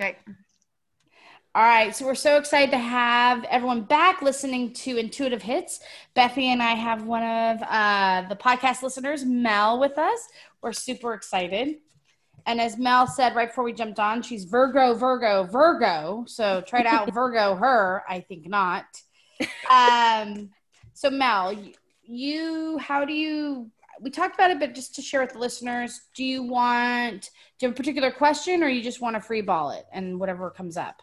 Okay. All right, so we're so excited to have everyone back listening to Intuitive Hits. Bethy and I have one of uh, the podcast listeners, Mel, with us. We're super excited. And as Mel said right before we jumped on, she's Virgo, Virgo, Virgo. So try to out Virgo her. I think not. Um, so Mel, you, how do you? We talked about it, but just to share with the listeners, do you want? Do you have a particular question, or you just want to free ball it and whatever comes up?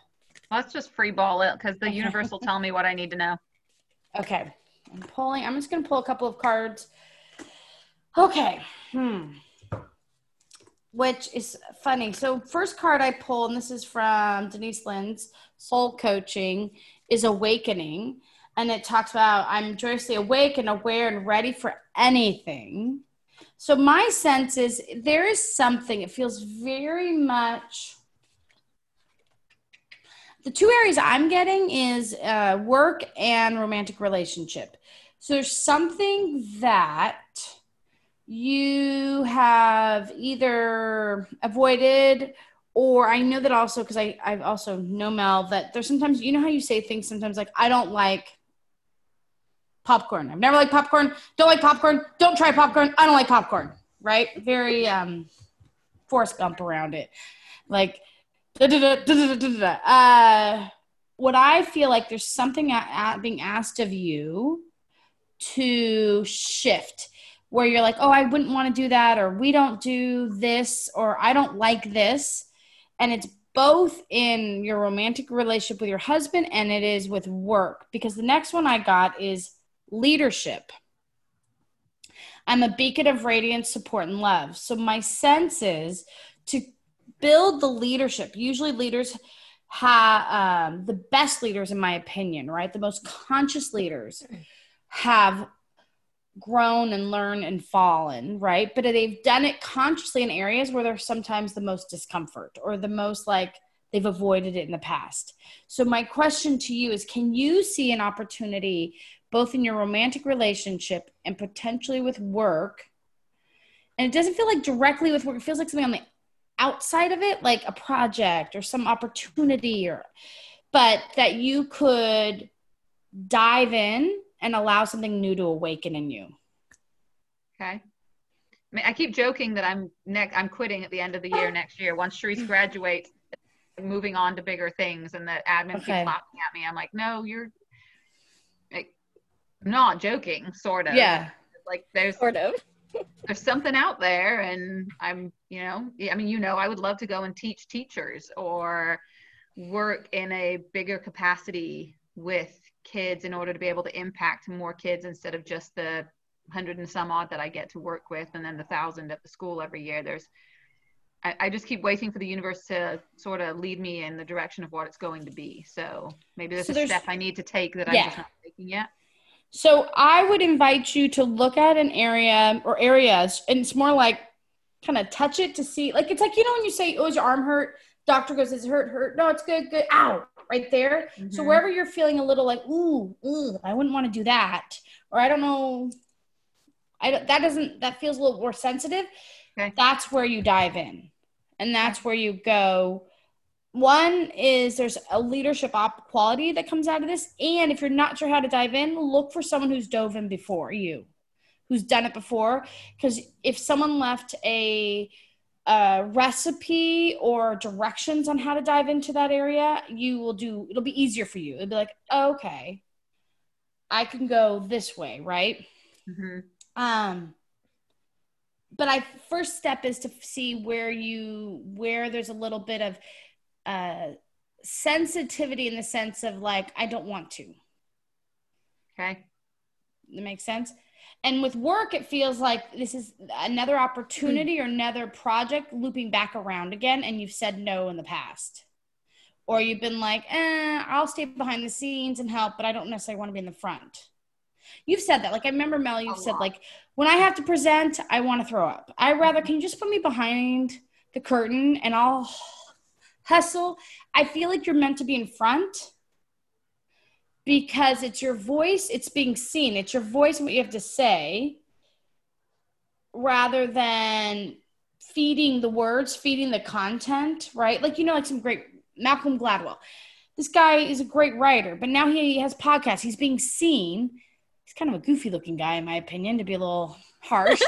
Let's just free ball it because the universe will tell me what I need to know. Okay. I'm pulling, I'm just going to pull a couple of cards. Okay. Hmm. Which is funny. So, first card I pull, and this is from Denise Linn's Soul Coaching, is Awakening. And it talks about I'm joyously awake and aware and ready for anything. So, my sense is there is something, it feels very much the two areas I'm getting is uh, work and romantic relationship. So there's something that you have either avoided or I know that also because I I also know Mel that there's sometimes you know how you say things sometimes like I don't like popcorn. I've never liked popcorn. Don't like popcorn. Don't try popcorn. I don't like popcorn. Right? Very um Forrest Gump around it. Like uh, what I feel like there's something being asked of you to shift where you're like, oh, I wouldn't want to do that, or we don't do this, or I don't like this. And it's both in your romantic relationship with your husband and it is with work. Because the next one I got is leadership. I'm a beacon of radiance, support, and love. So my sense is to build the leadership. Usually, leaders have um, the best leaders, in my opinion, right? The most conscious leaders have grown and learned and fallen, right? But they've done it consciously in areas where there's sometimes the most discomfort or the most like they've avoided it in the past. So, my question to you is can you see an opportunity both in your romantic relationship and potentially with work? And it doesn't feel like directly with work, it feels like something on the outside of it like a project or some opportunity or but that you could dive in and allow something new to awaken in you okay I mean, I keep joking that I'm next. I'm quitting at the end of the year next year. Once Sharice graduates, moving on to bigger things, and the admin okay. keeps laughing at me. I'm like, no, you're like, not joking, sort of. Yeah. Like there's sort of there's something out there and i'm you know i mean you know i would love to go and teach teachers or work in a bigger capacity with kids in order to be able to impact more kids instead of just the hundred and some odd that i get to work with and then the thousand at the school every year there's I, I just keep waiting for the universe to sort of lead me in the direction of what it's going to be so maybe there's so a step i need to take that yeah. i'm just not taking yet so I would invite you to look at an area or areas, and it's more like kind of touch it to see. Like it's like you know when you say, "Oh, is your arm hurt?" Doctor goes, "Is it hurt? Hurt? No, it's good. Good. Ow!" Right there. Mm-hmm. So wherever you're feeling a little like, "Ooh, ooh," I wouldn't want to do that, or I don't know. I don't, that doesn't that feels a little more sensitive. Okay. That's where you dive in, and that's where you go. One is there's a leadership op- quality that comes out of this. And if you're not sure how to dive in look for someone who's dove in before you who's done it before. Because if someone left a, a recipe or directions on how to dive into that area you will do it'll be easier for you. It'll be like okay i can go this way right? Mm-hmm. um but i first step is to see where you where there's a little bit of uh, sensitivity in the sense of like, I don't want to. Okay. That makes sense. And with work, it feels like this is another opportunity or another project looping back around again, and you've said no in the past. Or you've been like, eh, I'll stay behind the scenes and help, but I don't necessarily want to be in the front. You've said that. Like, I remember, Mel, you've said, like, when I have to present, I want to throw up. I rather, can you just put me behind the curtain and I'll hustle. I feel like you're meant to be in front because it's your voice, it's being seen, it's your voice what you have to say rather than feeding the words, feeding the content, right? Like, you know, like some great Malcolm Gladwell. This guy is a great writer, but now he has podcasts. He's being seen. He's kind of a goofy looking guy, in my opinion, to be a little harsh.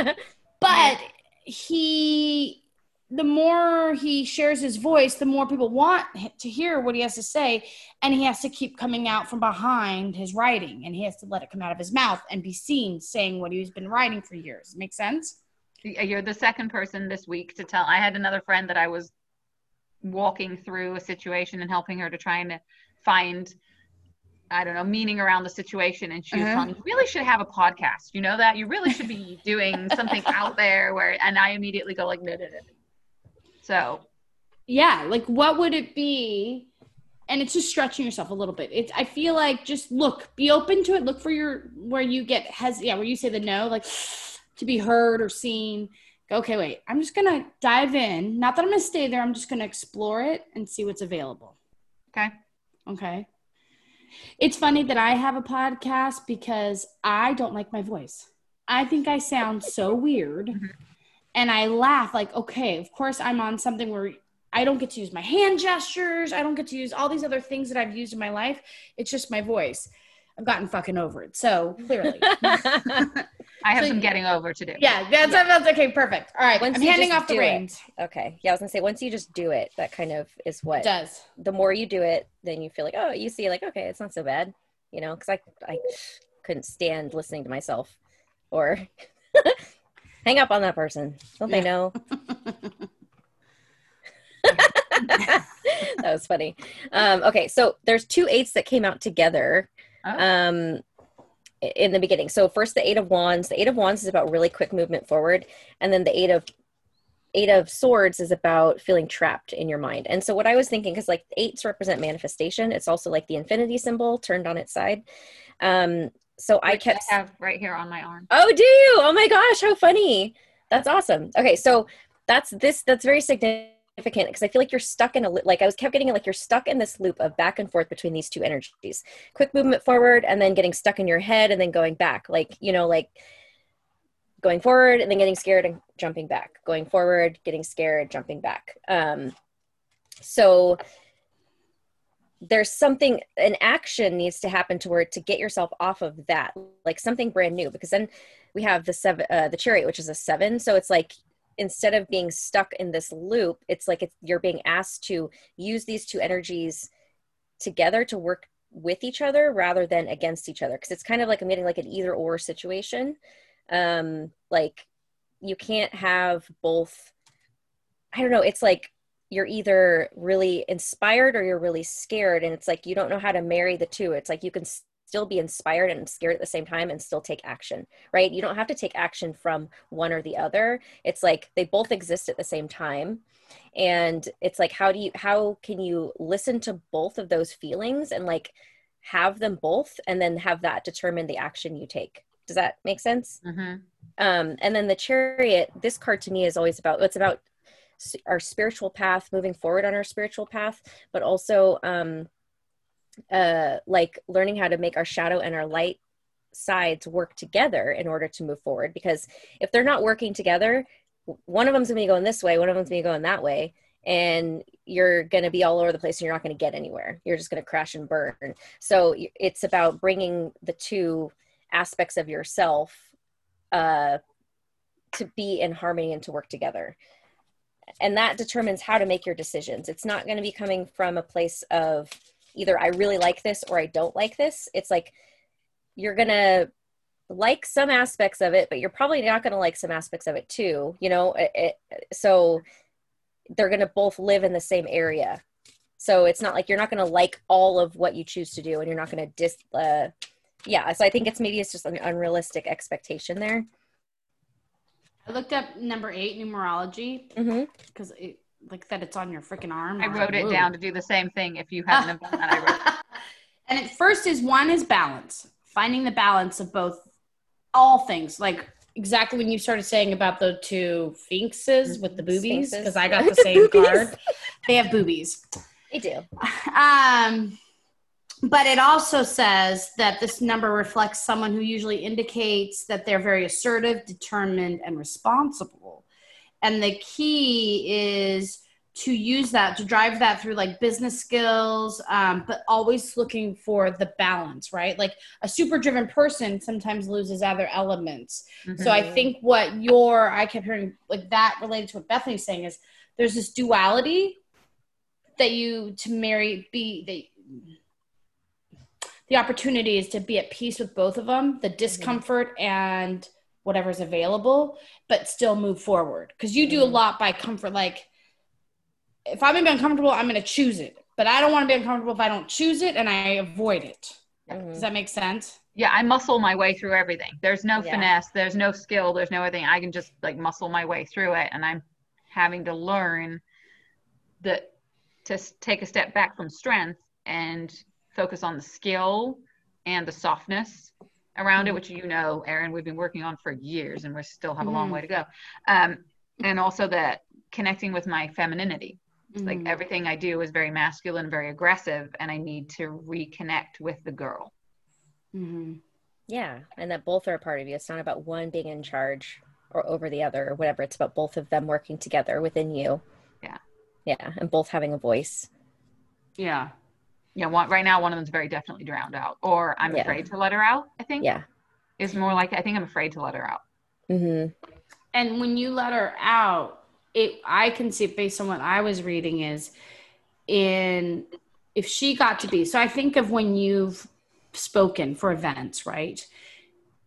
but he the more he shares his voice, the more people want to hear what he has to say. And he has to keep coming out from behind his writing and he has to let it come out of his mouth and be seen saying what he's been writing for years. Make sense? You're the second person this week to tell. I had another friend that I was walking through a situation and helping her to try and find I don't know, meaning around the situation. And she was uh-huh. telling me, you really should have a podcast. You know that? You really should be doing something out there where, and I immediately go like, no, no, no, so, yeah, like what would it be? And it's just stretching yourself a little bit. It's I feel like just look, be open to it. Look for your where you get has yeah, where you say the no, like to be heard or seen. Go, okay, wait, I'm just gonna dive in. Not that I'm gonna stay there, I'm just gonna explore it and see what's available. Okay. Okay. It's funny that I have a podcast because I don't like my voice. I think I sound so weird. Mm-hmm and I laugh like, okay, of course I'm on something where I don't get to use my hand gestures. I don't get to use all these other things that I've used in my life. It's just my voice. I've gotten fucking over it. So clearly. I have so, some getting over to do. Yeah, that's, yeah. that's okay. Perfect. All right. Once I'm handing off the reins. Okay. Yeah, I was gonna say once you just do it, that kind of is what it does. The more you do it, then you feel like, oh, you see, like, okay, it's not so bad, you know, because I I couldn't stand listening to myself, or Hang up on that person. Don't yeah. they know? that was funny. Um, okay, so there's two eights that came out together oh. um, in the beginning. So first, the eight of wands. The eight of wands is about really quick movement forward, and then the eight of eight of swords is about feeling trapped in your mind. And so what I was thinking, because like eights represent manifestation, it's also like the infinity symbol turned on its side. Um, so Which I kept I have right here on my arm. Oh, do you? Oh my gosh, how funny. That's awesome. Okay, so that's this that's very significant because I feel like you're stuck in a like I was kept getting like you're stuck in this loop of back and forth between these two energies. Quick movement forward and then getting stuck in your head and then going back. Like, you know, like going forward and then getting scared and jumping back. Going forward, getting scared, jumping back. Um so there's something an action needs to happen to where to get yourself off of that like something brand new because then we have the seven uh, the chariot which is a seven so it's like instead of being stuck in this loop it's like it's, you're being asked to use these two energies together to work with each other rather than against each other. Because it's kind of like i'm getting like an either or situation. Um like you can't have both i don't know it's like you're either really inspired or you're really scared and it's like you don't know how to marry the two. It's like you can still be inspired and scared at the same time and still take action right? You don't have to take action from one or the other. It's like they both exist at the same time. And it's like how do you how can you listen to both of those feelings and like have them both and then have that determine the action you take? Does that make sense? Mm-hmm. um, and then the chariot this card to me is always about it's about our spiritual path, moving forward on our spiritual path, but also um, uh, like learning how to make our shadow and our light sides work together in order to move forward. Because if they're not working together, one of them's to be going this way, one of them's to be going that way, and you're to be all over the place and you're not to get anywhere. You're just to crash and burn. So it's about bringing the two aspects of yourself uh, to be in harmony and to work together and that determines how to make your decisions it's not going to be coming from a place of either i really like this or i don't like this. It's like you're going to like some aspects of it but you're probably not going to like some aspects of it too you know? It, it, so they're going to both live in the same area. So it's not like you're not going to like all of what you choose to do and you're not going to dis uh, yeah so i think it's maybe it's just an unrealistic expectation there. I looked up number eight numerology. Because mm-hmm. Like that it's on your freaking arm. I wrote it down to do the same thing. If you hadn't have done that, I wrote. and at first is one is balance, finding the balance of both all things. Like exactly when you started saying about the two sphinxes with the boobies, because I got the same card. They have boobies. They do. Um but it also says that this number reflects someone who usually indicates that they're very assertive, determined, and responsible. And the key is to use that to drive that through like business skills um, but always looking for the balance right? Like a super driven person sometimes loses other elements. Mm-hmm. so i think what your i kept hearing like that related to what bethany's saying is there's this duality that you to marry be they the opportunity is to be at peace with both of them the discomfort and whatever's available but still move forward because you do a Mhm. lot by comfort like if i'm gonna be uncomfortable i'm gonna choose it but i don't want to be uncomfortable if i don't choose it and i avoid it Mhm. does that make sense yeah, I muscle my way through everything. There's no Yeah. finesse, there's no skill, there's no anything. I can just like muscle my way through it, and I'm having to learn that to take a step back from strength and focus on the skill and the softness around it, Mhm. which you know, Erin, we've been working on for years, and we still have a long Mhm. way to go. Um, and also that connecting with my femininity. Like Mhm. everything I do is very masculine, very aggressive, and I need to reconnect with the girl. Mhm. Yeah, and that both are a part of you. It's not about one being in charge or over the other or whatever. It's about both of them working together within you. Yeah. Yeah, and both having a voice. yeah Yeah, one, right now one of them's very definitely drowned out, or I'm Yeah. afraid to let her out. I think Yeah. is more like I think I'm afraid to let her out. hmm and when you let her out it i can see it based on what i was reading is in if she got to be so i think of when you've spoken for events right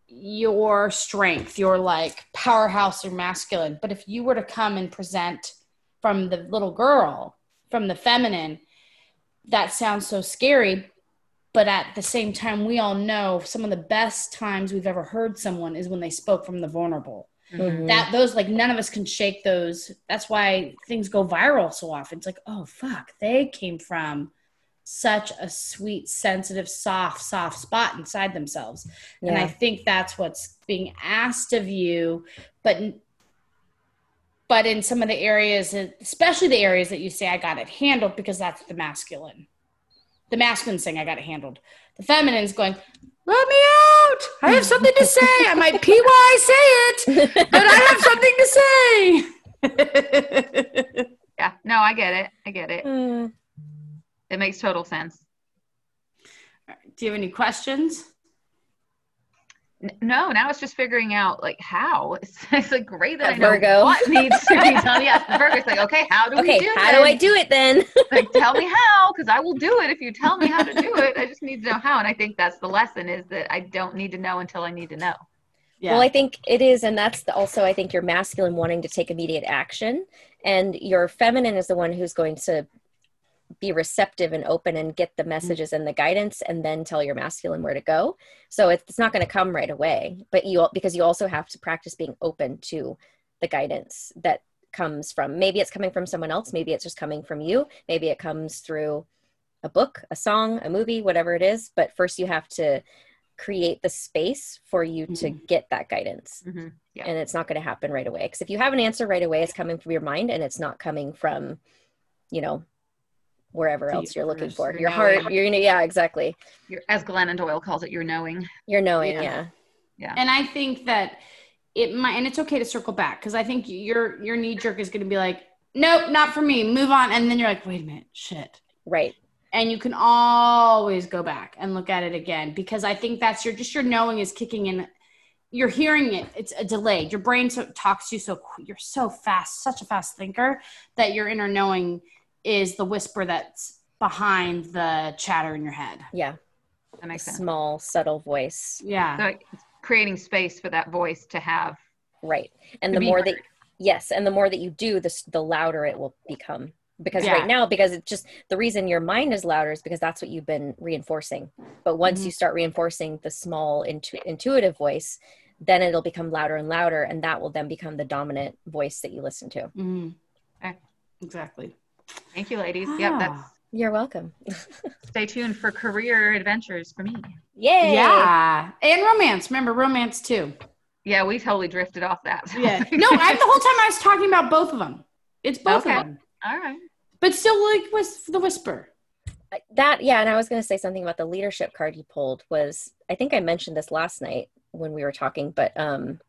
your strength your like powerhouse or masculine but if you were to come and present from the little girl from the feminine that sounds so scary but at the same time we all know some of the best times we've ever heard someone is when they spoke from the vulnerable. Mhm. that those like none of us can shake those. That's why things go viral so often. It's like oh fuck they came from such a sweet sensitive soft soft spot inside themselves. And i think that's what's being asked of you but but in some of the areas especially the areas that you say i got it handled because that's the masculine the masculine saying i got it handled the feminine's going let me out i have something to say i might pee while i say it but I have something to say. Yeah, no, I get it. I get it. Mm. It makes total sense. Do you have any questions? N- No, now it's just figuring out like how. It's, it's like great that I know Virgo. what needs to be done. Yes, the Virgo's like, okay, how do we Okay, do how do I do it then? like tell me how because i will do it if you tell me how to do it i just need to know how and i think that's the lesson is that i don't need to know until i need to know Yeah. Well, I think it is, and that's the, also I think your masculine wanting to take immediate action, and your feminine is the one who's going to be receptive and open and get the messages and the guidance, and then tell your masculine where to go. So it's, it's not going to come right away, but you because you also have to practice being open to the guidance that comes from maybe it's coming from someone else, maybe it's just coming from you, maybe it comes through a book, a song, a movie, whatever it is. But first, you have to create the space for you to get that guidance Mhm. Yeah. and it's not going to happen right away because if you have an answer right away it's coming from your mind and it's not coming from you know wherever The else you're looking for your your heart you're gonna yeah exactly You're, as glennon doyle calls it you're knowing you're knowing Yeah. yeah and I think that it might, and it's okay to circle back because I think your your knee jerk is going to be like, nope, not for me. Move on, and then you're like, wait a minute, shit. right And you can always go back and look at it again because I think that's your just your knowing is kicking in. You're hearing it. It's a delayed. Your brain so, talks to you so you're so fast, such a fast thinker that your inner knowing is the whisper that's behind the chatter in your head. yeah that makes sense small subtle voice Yeah. so it's creating space for that voice to have right and the more heard. that yes and the more that you do this the louder it will become because Yeah. right now because it's just the reason your mind is louder is because that's what you've been reinforcing but once Mhm. you start reinforcing the small intu- intuitive voice then it'll become louder and louder and that will then become the dominant voice that you listen to Mhm. Exactly. Thank you ladies yep Ah. that's you're welcome stay tuned for career adventures for me yay Yeah. And romance. Remember romance too. yeah we totally drifted off that Yeah. No, I, the whole time I was talking about both of them. It's both Okay. of them. all right But still like with the whisper. that yeah and i was going to say something about the leadership card you pulled was i think i mentioned this last night when we were talking but um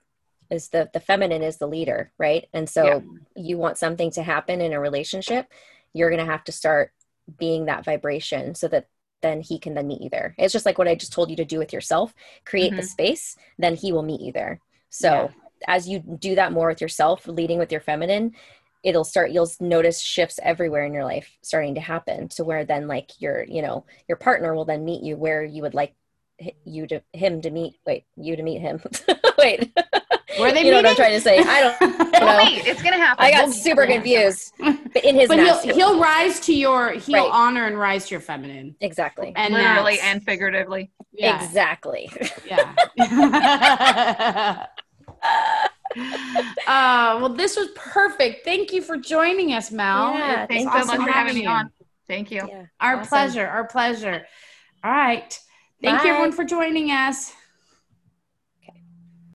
is the the feminine is the leader right and so yeah. you want something to happen in a relationship you're going to have to start being that vibration so that then he can then meet you there. It's just like what i just told you to do with yourself. Create mm-hmm. the space then he will meet you there. So yeah. as you do that more with yourself leading with your feminine it'll start you'll notice shifts everywhere in your life starting to happen to where then like your you know your partner will then meet you where you would like you to him to meet wait you to meet him. Wait where they you know what i'm trying to say i don't, know wait it's gonna happen i got we'll super confused but in his but he'll, he'll rise to your he'll right. honor and rise to your feminine exactly and literally and figuratively yeah. exactly yeah uh, well, this was perfect. Thank you for joining us, Mel. Yeah, thanks awesome so much for having me on. Thank you. Yeah, our awesome. pleasure. Our pleasure. All right. Thank Bye. you, everyone, for joining us.